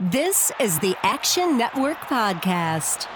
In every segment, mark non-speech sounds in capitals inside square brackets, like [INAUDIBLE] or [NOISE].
This is the Action Network Podcast.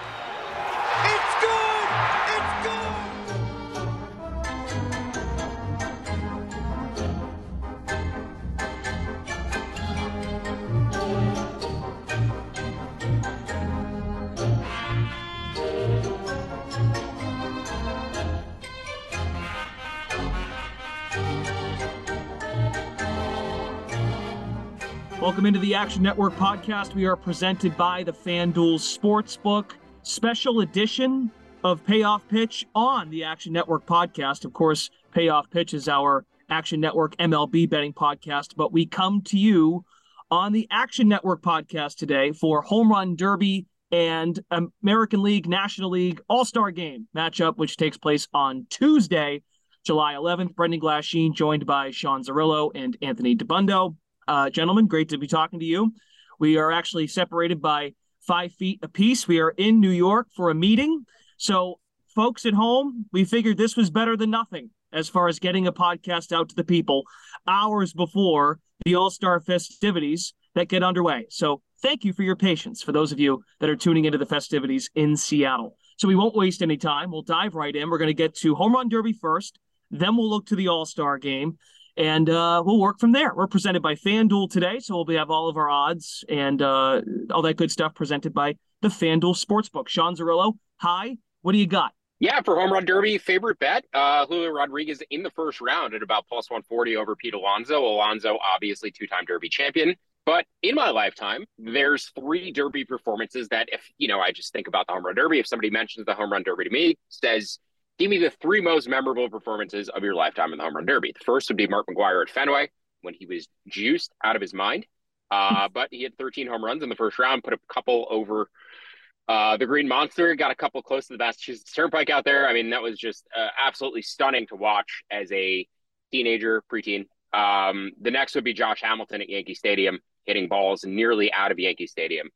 Welcome into the Action Network podcast. We are presented by the FanDuel Sportsbook special edition of Payoff Pitch on the Action Network podcast. Of course, Payoff Pitch is our Action Network MLB betting podcast, but we come to you on the Action Network podcast today for Home Run Derby and American League National League All Star Game matchup, which takes place on Tuesday, July 11th. Brendan Glasheen joined by Sean Zerillo and Anthony Dabbundo. Uh, gentlemen, great to be talking to you. We are actually separated by five feet apiece. We are in New York for a meeting. So, folks at home, we figured this was better than nothing as far as getting a podcast out to the people hours before the All Star festivities that get underway. So, thank you for your patience for those of you that are tuning into the festivities in Seattle. So, we won't waste any time. We'll dive right in. We're going to get to Home Run Derby first, then we'll look to the All Star game and uh, we'll work from there. We're presented by FanDuel today, so we'll be have all of our odds and uh, all that good stuff presented by the FanDuel Sportsbook. Sean Zerillo, hi. What do you got? Yeah, for home run derby, favorite bet, uh, Julio Rodriguez in the first round at about plus 140 over Pete Alonso. Alonso, obviously two-time derby champion. But in my lifetime, there's three derby performances that if, you know, I just think about the home run derby, if somebody mentions the home run derby to me, says, Give me the three most memorable performances of your lifetime in the home run derby. The first would be Mark McGwire at Fenway when he was juiced out of his mind. Uh, [LAUGHS] but he had 13 home runs in the first round, put a couple over uh, the Green Monster, got a couple close to the Massachusetts Turnpike out there. I mean, that was just uh, absolutely stunning to watch as a teenager, preteen. Um, the next would be Josh Hamilton at Yankee Stadium, hitting balls nearly out of Yankee Stadium.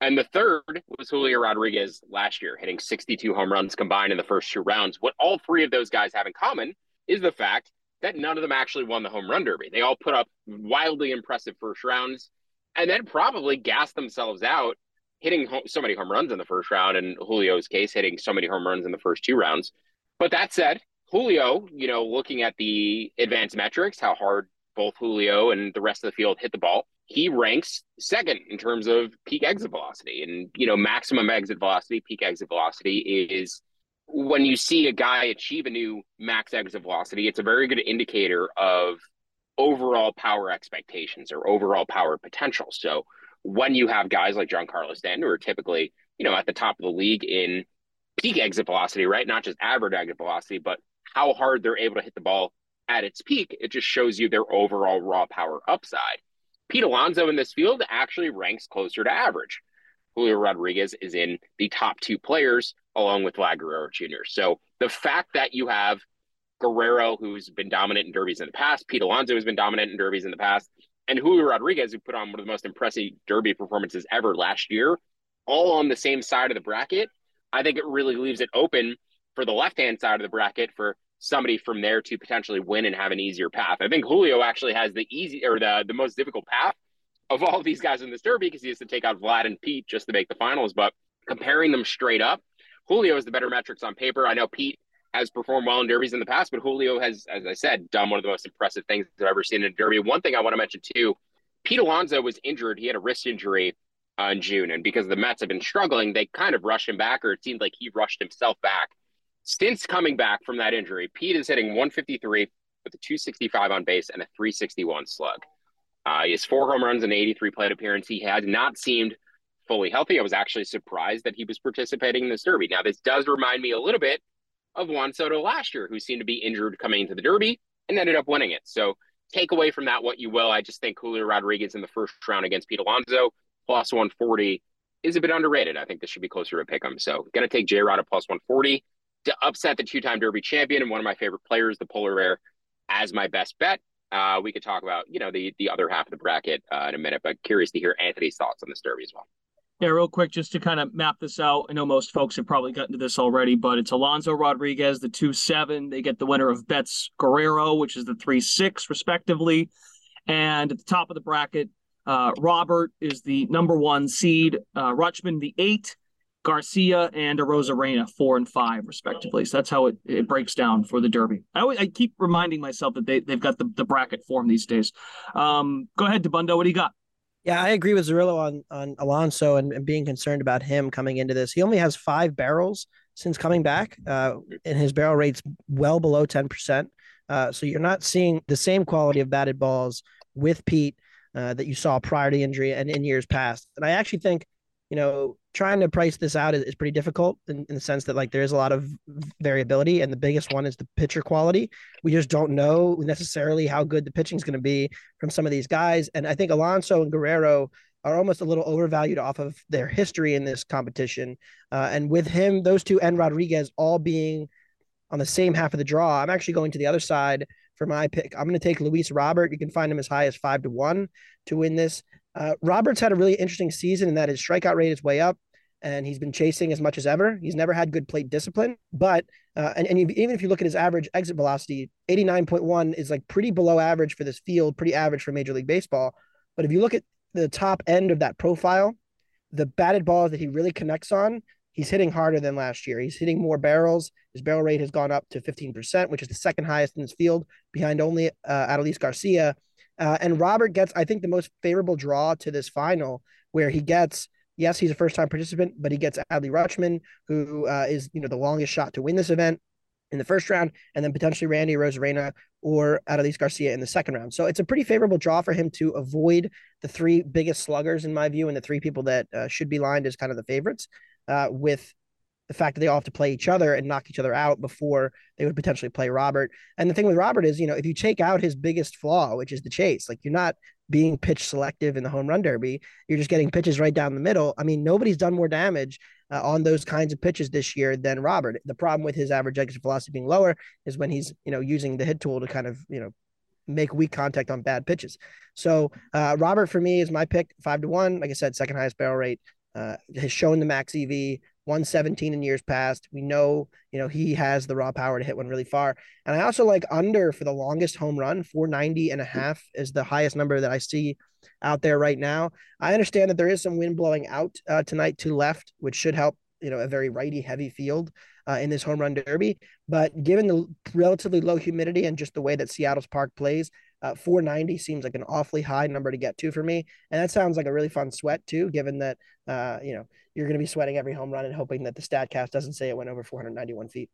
And the third was Julio Rodriguez last year, hitting 62 home runs combined in the first two rounds. What all three of those guys have in common is the fact that none of them actually won the home run derby. They all put up wildly impressive first rounds and then probably gassed themselves out hitting so many home runs in the first round, in Julio's case, hitting so many home runs in the first two rounds. But that said, Julio, you know, looking at the advanced metrics, how hard both Julio and the rest of the field hit the ball, he ranks second in terms of peak exit velocity. And, you know, maximum exit velocity, peak exit velocity is when you see a guy achieve a new max exit velocity, it's a very good indicator of overall power expectations or overall power potential. So when you have guys like Giancarlo Stanton who are typically, you know, at the top of the league in peak exit velocity, right? Not just average exit velocity, but how hard they're able to hit the ball at its peak, it just shows you their overall raw power upside. Pete Alonso in this field actually ranks closer to average. Julio Rodriguez is in the top two players along with Vlad Guerrero Jr. So the fact that you have Guerrero, who's been dominant in derbies in the past, Pete Alonso has been dominant in derbies in the past, and Julio Rodriguez, who put on one of the most impressive derby performances ever last year, all on the same side of the bracket, I think it really leaves it open for the left hand side of the bracket for somebody from there to potentially win and have an easier path. I think Julio actually has the easy or the the most difficult path of all of these guys in this derby because he has to take out Vlad and Pete just to make the finals. But comparing them straight up, Julio is the better metrics on paper. I know Pete has performed well in derbies in the past, but Julio has, as I said, done one of the most impressive things I've ever seen in a derby. One thing I want to mention too, Pete Alonso was injured. He had a wrist injury uh, in June, and because the Mets have been struggling, they kind of rushed him back, or it seemed like he rushed himself back. Since coming back from that injury, Pete is hitting 153 with a 265 on base and a 361 slug. Uh, he has four home runs and 83 plate appearance. He has not seemed fully healthy. I was actually surprised that he was participating in this derby. Now, this does remind me a little bit of Juan Soto last year, who seemed to be injured coming into the derby and ended up winning it. So take away from that what you will. I just think Julio Rodriguez in the first round against Pete Alonso plus 140 is a bit underrated. I think this should be closer to pick him. So going to take J Rod at plus 140 to upset the two-time Derby champion and one of my favorite players, the Polar Bear, as my best bet. Uh, we could talk about you know the the other half of the bracket uh, in a minute, but curious to hear Anthony's thoughts on this Derby as well. Yeah, real quick, just to kind of map this out. I know most folks have probably gotten to this already, but it's Alonso Rodriguez, the two seven. They get the winner of Betts Guerrero, which is the three six, respectively. And at the top of the bracket, Uh, Robert is the number one seed. Uh, Rutschman the eight. Garcia and Arozarena four and five respectively. So that's how it, it breaks down for the Derby. I always, I keep reminding myself that they they've got the, the bracket form these days. Um, go ahead, Dabbundo. What do you got? Yeah, I agree with Zerillo on on Alonso and, and, being concerned about him coming into this. He only has five barrels since coming back, uh, and his barrel rate's well below ten percent. Uh, so you're not seeing the same quality of batted balls with Pete uh, that you saw prior to injury and in years past. And I actually think, you know, trying to price this out is, is pretty difficult in, in, the sense that like there is a lot of variability, and the biggest one is the pitcher quality. We just don't know necessarily how good the pitching is going to be from some of these guys. And I think Alonso and Guerrero are almost a little overvalued off of their history in this competition. Uh, and with him, those two and Rodriguez all being on the same half of the draw. I'm actually going to the other side for my pick. I'm going to take Luis Robert. You can find him as high as five to one to win this. Uh, Roberts had a really interesting season in that his strikeout rate is way up and he's been chasing as much as ever. He's never had good plate discipline, but uh, and, and even if you look at his average exit velocity, 89.1 is like pretty below average for this field, pretty average for Major League Baseball. But if you look at the top end of that profile, the batted balls that he really connects on, he's hitting harder than last year. He's hitting more barrels. His barrel rate has gone up to 15%, which is the second highest in this field, behind only uh, Adolis Garcia. Uh, and Robert gets, I think, the most favorable draw to this final, where he gets, yes, he's a first time participant, but he gets Adley Rutschman, who uh, is, you know, the longest shot to win this event in the first round, and then potentially Randy Arozarena or Adolis Garcia in the second round. So it's a pretty favorable draw for him to avoid the three biggest sluggers, in my view, and the three people that uh, should be lined as kind of the favorites uh, with the fact that they all have to play each other and knock each other out before they would potentially play Robert. And the thing with Robert is, you know, if you take out his biggest flaw, which is the chase, like you're not being pitch selective in the home run derby, you're just getting pitches right down the middle. I mean, nobody's done more damage uh, on those kinds of pitches this year than Robert. The problem with his average exit velocity being lower is when he's, you know, using the hit tool to kind of, you know, make weak contact on bad pitches. So uh, Robert for me is my pick, five to one. Like I said, second highest barrel rate. Uh, has shown the max EV, 117 in years past. We know, you know, he has the raw power to hit one really far. And I also like under for the longest home run, 490 and a half is the highest number that I see out there right now. I understand that there is some wind blowing out uh, tonight to left, which should help, you know, a very righty heavy field uh, in this home run derby. But given the relatively low humidity and just the way that Seattle's park plays, uh, 490 seems like an awfully high number to get to for me. And that sounds like a really fun sweat too, given that, uh, you know, you're going to be sweating every home run and hoping that the Statcast doesn't say it went over 491 feet.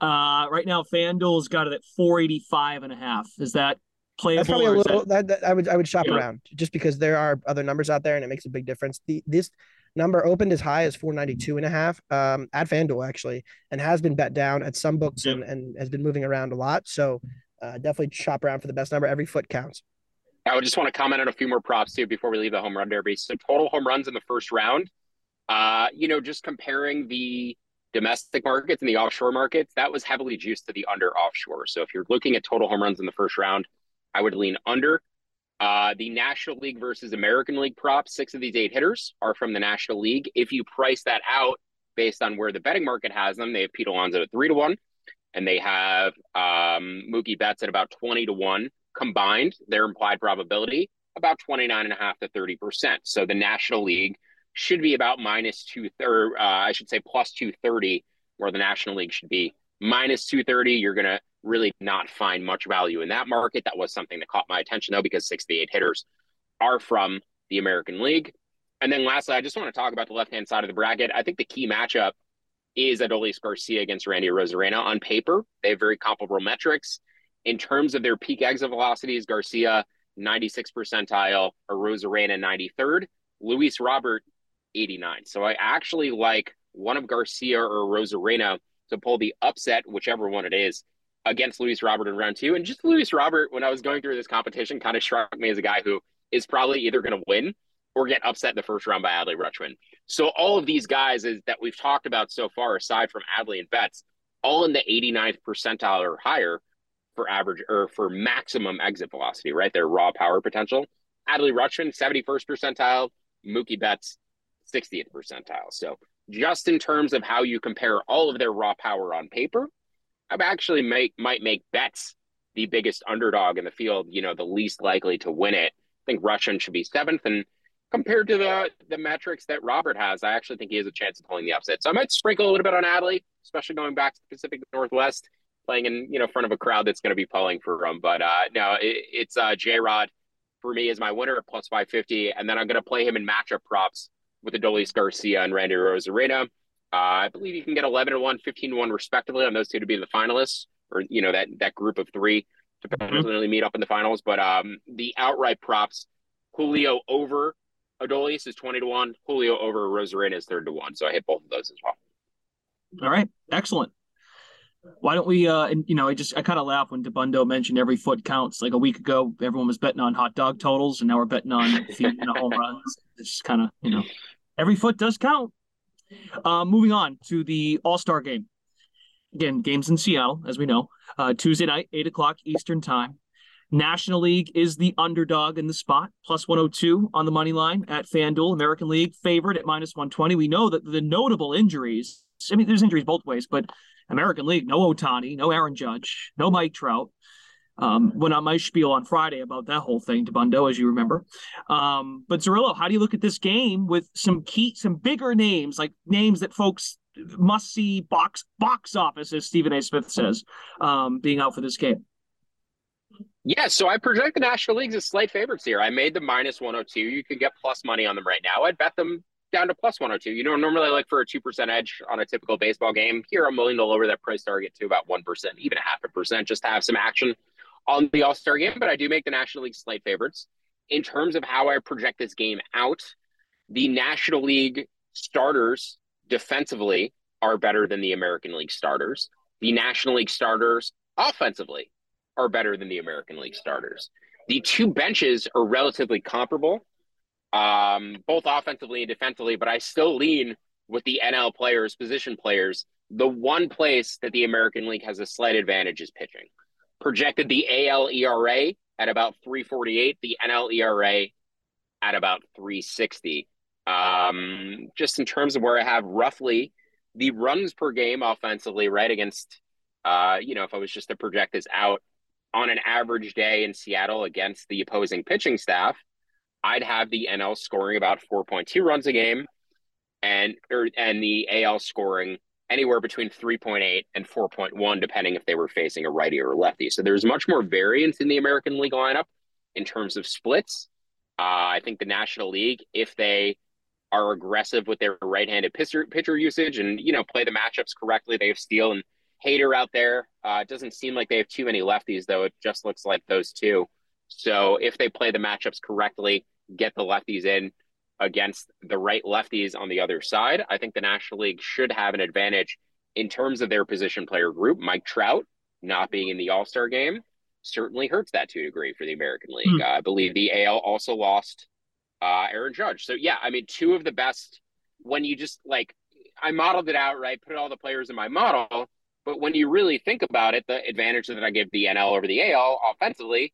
Uh, right now, FanDuel's got it at 485 and a half. Is that playable? That's probably a little, that... That, that, I would I would shop yeah. around just because there are other numbers out there and it makes a big difference. The this number opened as high as 492 and a half um, at FanDuel actually, and has been bet down at some books and, and has been moving around a lot. So uh, definitely shop around for the best number. Every foot counts. I would just want to comment on a few more props too before we leave the home run derby. So total home runs in the first round, uh, you know, just comparing the domestic markets and the offshore markets, that was heavily juiced to the under offshore. So if you're looking at total home runs in the first round, I would lean under. Uh, the National League versus American League props, six of these eight hitters are from the National League. If you price that out based on where the betting market has them, they have Pete Alonso at three to one, and they have um, Mookie Betts at about 20 to one combined. Their implied probability about 29 and a half to 30%. So the National League should be about minus two, or uh, I should say plus 230, where the National League should be minus 230. You're going to really not find much value in that market. That was something that caught my attention, though, because 68 hitters are from the American League. And then lastly, I just want to talk about the left hand side of the bracket. I think the key matchup is Adolis Garcia against Randy Arozarena. On paper, they have very comparable metrics. In terms of their peak exit velocities, Garcia 96 percentile, Arozarena 93rd, Luis Robert 89. So I actually like one of Garcia or Arozarena to pull the upset, whichever one it is, against Luis Robert in round two. And just Luis Robert, when I was going through this competition, kind of struck me as a guy who is probably either going to win or get upset in the first round by Adley Rutschman. So all of these guys is that we've talked about so far, aside from Adley and Betts, all in the 89th percentile or higher for average or for maximum exit velocity, right? Their raw power potential. Adley Rutschman, 71st percentile. Mookie Betts, 60th percentile. So just in terms of how you compare all of their raw power on paper, I actually make might make Betts the biggest underdog in the field, you know, the least likely to win it I think Rutschman should be seventh. And compared to the the metrics that Robert has, I actually think he has a chance of pulling the upset. So I might sprinkle a little bit on Adley, especially going back to the Pacific Northwest, playing in you know front of a crowd that's going to be pulling for him. But uh, no, it, it's uh, J Rod for me is my winner at plus five fifty, and then I'm going to play him in matchup props with Adolis Garcia and Randy Arozarena. Uh, I believe you can get 11 to 1, 15 to 1 respectively on those two to be the finalists, or you know that that group of three to Mm-hmm. potentially meet up in the finals. But um, the outright props, Julio over Adolis is 20 to 1, Julio over Arozarena is 30 to 1. So I hit both of those as well. All right, excellent. Why don't we? Uh, and you know, I just I kind of laugh when Dabbundo mentioned every foot counts. Like a week ago, everyone was betting on hot dog totals, and now we're betting on [LAUGHS] feet and home runs. It's just kind of you know, every foot does count. Uh, moving on to the All Star game. Again, games in Seattle, as we know. Uh, Tuesday night, eight o'clock Eastern time. National League is the underdog in the spot, plus 102 on the money line at FanDuel. American League favored at minus 120. We know that the notable injuries, I mean, there's injuries both ways, but American League, no Ohtani, no Aaron Judge, no Mike Trout. Um, went on my spiel on Friday about that whole thing, Dabbundo, as you remember. Um, but Zerillo, how do you look at this game with some key, some bigger names, like names that folks must see box box office, as Stephen A. Smith says, um, being out for this game? Yeah, so I project the National Leagues as slight favorites here. I made the minus 102. You can get plus money on them right now. I'd bet them down to plus 102. You know, normally I like for a 2% edge on a typical baseball game. Here, I'm willing to lower that price target to about 1%, even a half a percent, just to have some action on the All Star game. But I do make the National League slight favorites. In terms of how I project this game out, the National League starters defensively are better than the American League starters. The National League starters offensively are better than the American League starters. The two benches are relatively comparable, um, both offensively and defensively, but I still lean with the NL players, position players. The one place that the American League has a slight advantage is pitching. Projected the AL ERA at about 348, the NL ERA at about 360. Um, just in terms of where I have roughly the runs per game offensively, right against, uh, you know, if I was just to project this out on an average day in Seattle against the opposing pitching staff, I'd have the NL scoring about 4.2 runs a game, and or, and the AL scoring anywhere between 3.8 and 4.1, depending if they were facing a righty or a lefty. So there's much more variance in the American League lineup in terms of splits. Uh, I think the National League, if they are aggressive with their right-handed pitcher, pitcher usage and you know play the matchups correctly, they have Steele and Hader out there. Uh, it doesn't seem like they have too many lefties, though. It just looks like those two. So if they play the matchups correctly, get the lefties in against the right lefties on the other side, I think the National League should have an advantage in terms of their position player group. Mike Trout not being in the All Star game certainly hurts that to a degree for the American League. Uh, I believe the AL also lost uh, Aaron Judge. So yeah, I mean, two of the best. When you just like, I modeled it out right, put all the players in my model. But when you really think about it, the advantage that I give the NL over the AL offensively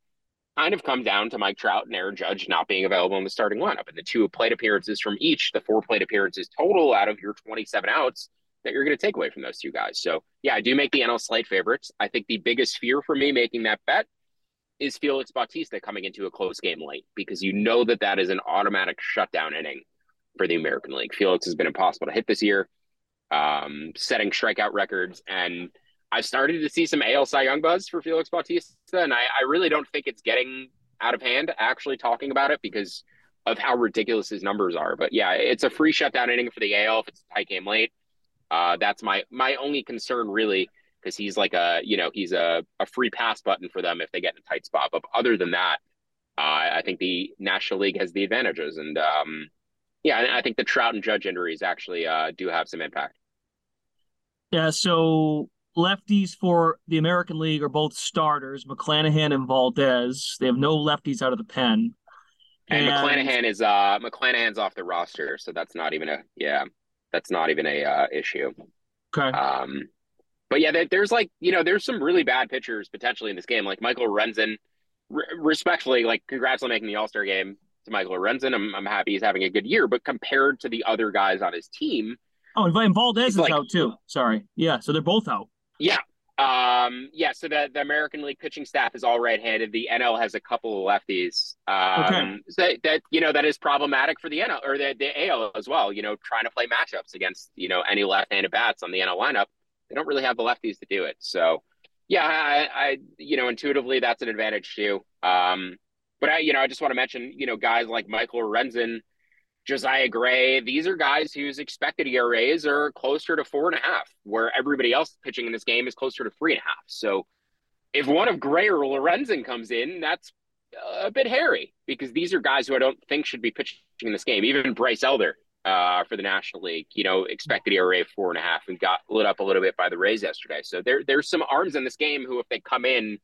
kind of come down to Mike Trout and Aaron Judge not being available in the starting lineup. And the two plate appearances from each, the four plate appearances total out of your 27 outs that you're going to take away from those two guys. So, yeah, I do make the NL slight favorites. I think the biggest fear for me making that bet is Felix Bautista coming into a close game late because you know that that is an automatic shutdown inning for the American League. Felix has been impossible to hit this year, um, setting strikeout records. And I've started to see some AL Cy Young buzz for Felix Bautista. And I, I really don't think it's getting out of hand actually talking about it because of how ridiculous his numbers are. But yeah, it's a free shutdown inning for the AL if it's a tight game late. Uh, that's my my only concern really because he's like a you know he's a, a free pass button for them if they get in a tight spot. But other than that, uh, I think the National League has the advantages, and um, yeah, I think the Trout and Judge injuries actually uh, do have some impact. Yeah, so lefties for the American League are both starters, McClanahan and Valdez. They have no lefties out of the pen. And, McClanahan is uh McClanahan's off the roster, so that's not even a yeah, that's not even a uh, issue. Okay. Um, but yeah, there's like you know there's some really bad pitchers potentially in this game, like Michael Lorenzen. Re- respectfully, like congrats on making the All Star game to Michael Lorenzen. I'm I'm happy he's having a good year, but compared to the other guys on his team, Oh, and and Valdez is like- out too. Sorry. Yeah, so they're both out. yeah, Um, yeah, so the, the American League pitching staff is all right-handed. The NL has a couple of lefties. Um, Okay. so that you know that is problematic for the NL or the, the AL as well. You know, trying to play matchups against you know any left-handed bats on the NL lineup, they don't really have the lefties to do it. So, yeah, I, I you know intuitively that's an advantage too. Um, but I you know I just want to mention you know guys like Michael Lorenzen, Josiah Gray. These are guys whose expected ERAs are closer to four and a half, where everybody else pitching in this game is closer to three and a half. So if one of Gray or Lorenzen comes in, that's a bit hairy because these are guys who I don't think should be pitching in this game. Even Bryce Elder uh, for the National League, you know, expected ERA four and a half and got lit up a little bit by the Rays yesterday. So there, there's some arms in this game who, if they come in,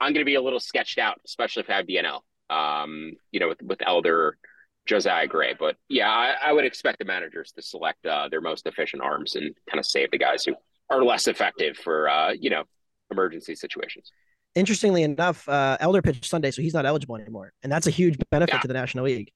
I'm going to be a little sketched out, especially if I have DNL. Um, you know, with, with Elder, Josiah Gray. But yeah, I, I would expect the managers to select uh, their most efficient arms and kind of save the guys who are less effective for uh, you know emergency situations. Interestingly enough, uh, Elder pitched Sunday, so he's not eligible anymore, and that's a huge benefit Yeah. to the National League.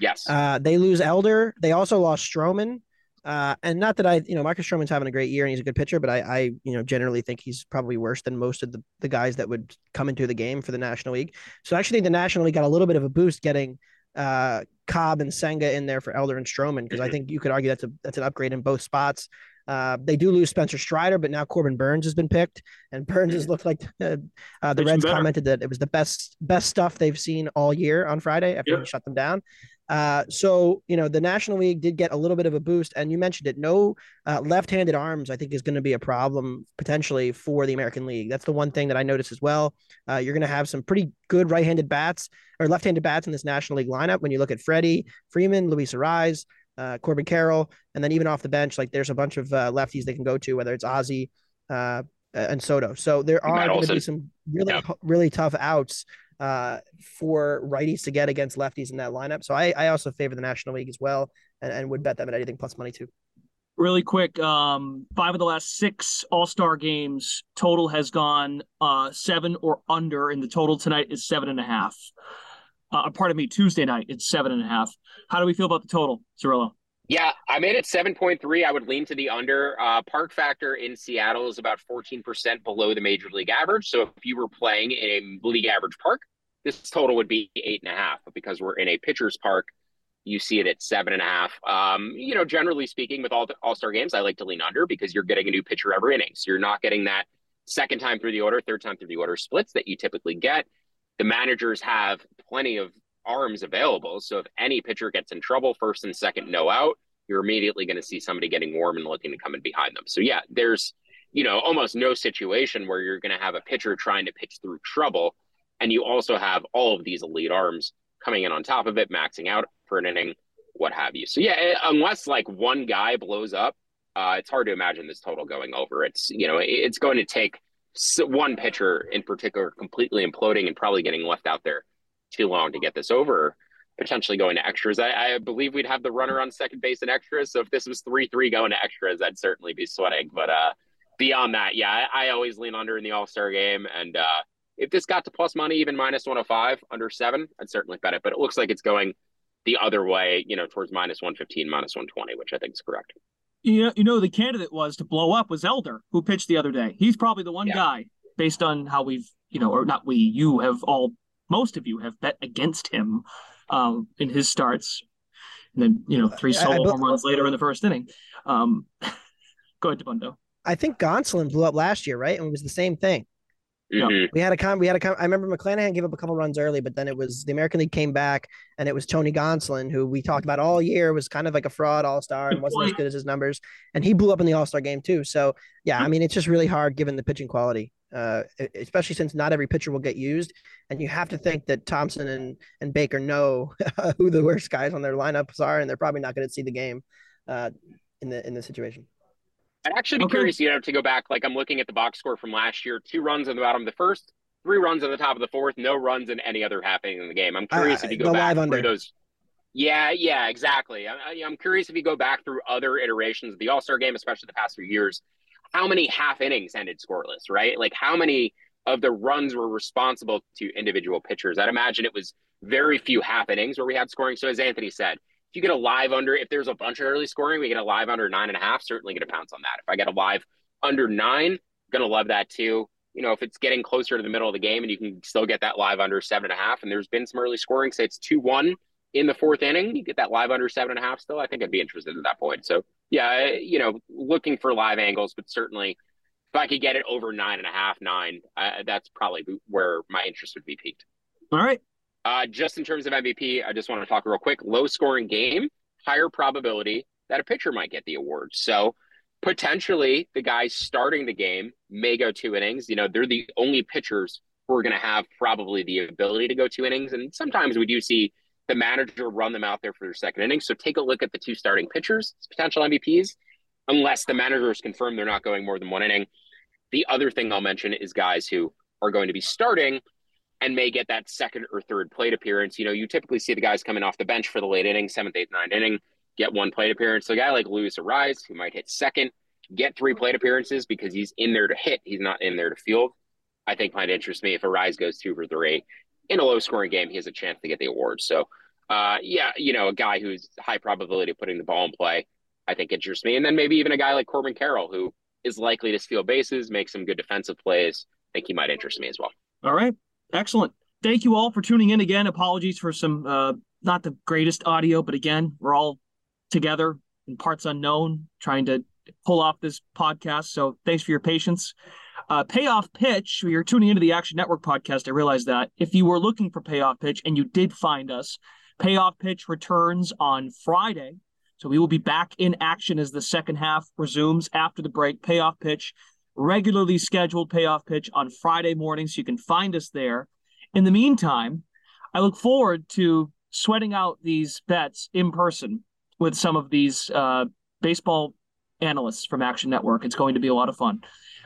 Yes. Uh, they lose Elder. They also lost Stroman. Uh, and not that I, you know, Marcus Stroman's having a great year and he's a good pitcher, but I, I, you know, generally think he's probably worse than most of the, the guys that would come into the game for the National League. So actually, the National League got a little bit of a boost getting uh, Cobb and Senga in there for Elder and Stroman because I think you could argue that's a that's an upgrade in both spots. Uh, they do lose Spencer Strider, but now Corbin Burnes has been picked, and Burnes has looked like uh, uh, the Reds better. commented that it was the best best stuff they've seen all year on Friday after Yep. he shut them down. Uh, so you know the National League did get a little bit of a boost, and you mentioned it. No uh, left-handed arms, I think, is going to be a problem potentially for the American League. That's the one thing that I noticed as well. Uh, you're going to have some pretty good right-handed bats or left-handed bats in this National League lineup. When you look at Freddie Freeman, Luis Arraez, uh, Corbin Carroll, and then even off the bench, like there's a bunch of uh, lefties they can go to, whether it's Ozzy uh, and Soto. So there are going to be some really Yeah. really tough outs uh, for righties to get against lefties in that lineup. So I, I also favor the National League as well, and, and would bet them at anything plus money too. Really quick, um, five of the last six All Star games total has gone uh, seven or under, and the total tonight is seven and a half. Uh, pardon me, Tuesday night it's seven and a half. How do we feel about the total, Zerillo? Yeah, I made it 7.3. I would lean to the under. Uh, park factor in Seattle is about 14% below the major league average. So if you were playing in a league average park, this total would be eight and a half. But because we're in a pitcher's park, you see it at seven and a half. Um, you know, generally speaking, with all All Star games, I like to lean under because you're getting a new pitcher every inning. So you're not getting that second time through the order, third time through the order splits that you typically get. The managers have plenty of arms available. So if any pitcher gets in trouble, first and second, no out, you're immediately going to see somebody getting warm and looking to come in behind them. So yeah, there's you know almost no situation where you're going to have a pitcher trying to pitch through trouble, and you also have all of these elite arms coming in on top of it, maxing out for an inning, what have you. So yeah, eh, unless like one guy blows up, uh, it's hard to imagine this total going over. It's you know it's going to take one pitcher in particular completely imploding and probably getting left out there too long to get this over potentially going to extras. I, I believe we'd have the runner on second base in extras. So if this was three three going to extras, I'd certainly be sweating. But uh, beyond that, yeah, I, I always lean under in the All Star game. And uh, if this got to plus money, even minus one hundred five under seven, I'd certainly bet it. But it looks like it's going the other way, you know, towards minus one fifteen, minus one twenty, which I think is correct. You know, you know, the candidate was to blow up was Elder, who pitched the other day. He's probably the one Yeah. guy, based on how we've, you know, or not we, you have all, most of you have bet against him um, in his starts. And then, you know, three I- I solo home runs later in the first inning. Um, [LAUGHS] go ahead, Dabbundo. I think Gonsolin blew up last year, right? And it was the same thing. Yeah. Mhm. We had a con. We had a con. I remember McClanahan gave up a couple runs early, but then it was the American League came back, and it was Tony Gonsolin, who we talked about all year, was kind of like a fraud All Star and wasn't as good as his numbers, and he blew up in the All Star game too. So yeah, I mean it's just really hard given the pitching quality, uh, especially since not every pitcher will get used, and you have to think that Thomson and and Baker know [LAUGHS] who the worst guys on their lineups are, and they're probably not going to see the game, uh, in the in the situation. I'd actually be Okay. curious, you know, to go back. Like I'm looking at the box score from last year: two runs on the bottom of the first, three runs on the top of the fourth, no runs in any other happening in the game. I'm curious I- if you go back live through those. Yeah, yeah, exactly. I, I- I'm curious if you go back through other iterations of the All Star game, especially the past few years, how many half innings ended scoreless, right? Like how many of the runs were responsible to individual pitchers? I'd imagine it was very few half innings where we had scoring. So as Anthony said, if you get a live under, if there's a bunch of early scoring, we get a live under nine and a half, certainly to pounce on that. If I get a live under nine, Gonna love that too. You know, if it's getting closer to the middle of the game and you can still get that live under seven and a half, and there's been some early scoring, say it's two one in the fourth inning, you get that live under seven and a half still. I think I'd be interested at that point. So yeah, you know, looking for live angles, but certainly if I could get it over nine and a half, nine, uh, that's probably where my interest would be peaked. All right. Uh, just in terms of MVP, I just want to talk real quick. Low scoring game, higher probability that a pitcher might get the award. So potentially the guys starting the game may go two innings. You know, they're the only pitchers who are going to have probably the ability to go two innings. And sometimes we do see the manager run them out there for their second inning. So take a look at the two starting pitchers, potential MVPs, unless the manager has confirmed they're not going more than one inning. The other thing I'll mention is guys who are going to be starting and may get that second or third plate appearance. You know, you typically see the guys coming off the bench for the late inning, seventh, eighth, ninth inning, get one plate appearance. So a guy like Luis Arraez, who might hit second, get three plate appearances because he's in there to hit. He's not in there to field. I think might interest me. If Arraez goes two for three in a low scoring game, he has a chance to get the award. So, uh, yeah, you know, a guy who's high probability of putting the ball in play, I think interests me. And then maybe even a guy like Corbin Carroll, who is likely to steal bases, make some good defensive plays. I think he might interest me as well. All right. Excellent. Thank you all for tuning in again. Apologies for some, uh, not the greatest audio, but again, we're all together in parts unknown, trying to pull off this podcast. So thanks for your patience. Uh, payoff pitch. You're tuning into the Action Network podcast. I realize that if you were looking for payoff pitch and you did find us, payoff pitch returns on Friday. So we will be back in action as the second half resumes after the break. Payoff pitch, regularly scheduled payoff pitch on Friday morning. So you can find us there. In the meantime, I look forward to sweating out these bets in person with some of these uh, baseball analysts from Action Network. It's going to be a lot of fun.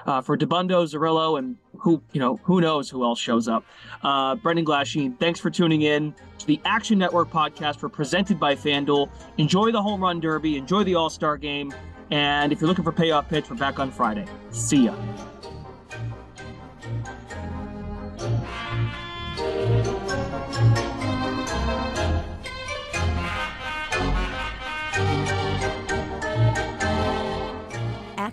Uh, for Dabbundo, Zerillo, and who you know who knows who else shows up. Uh, Brendan Glasheen, thanks for tuning in to the Action Network podcast for presented by FanDuel. Enjoy the home run derby, enjoy the All Star game, and if you're looking for payoff pitch, we're back on Friday. See ya.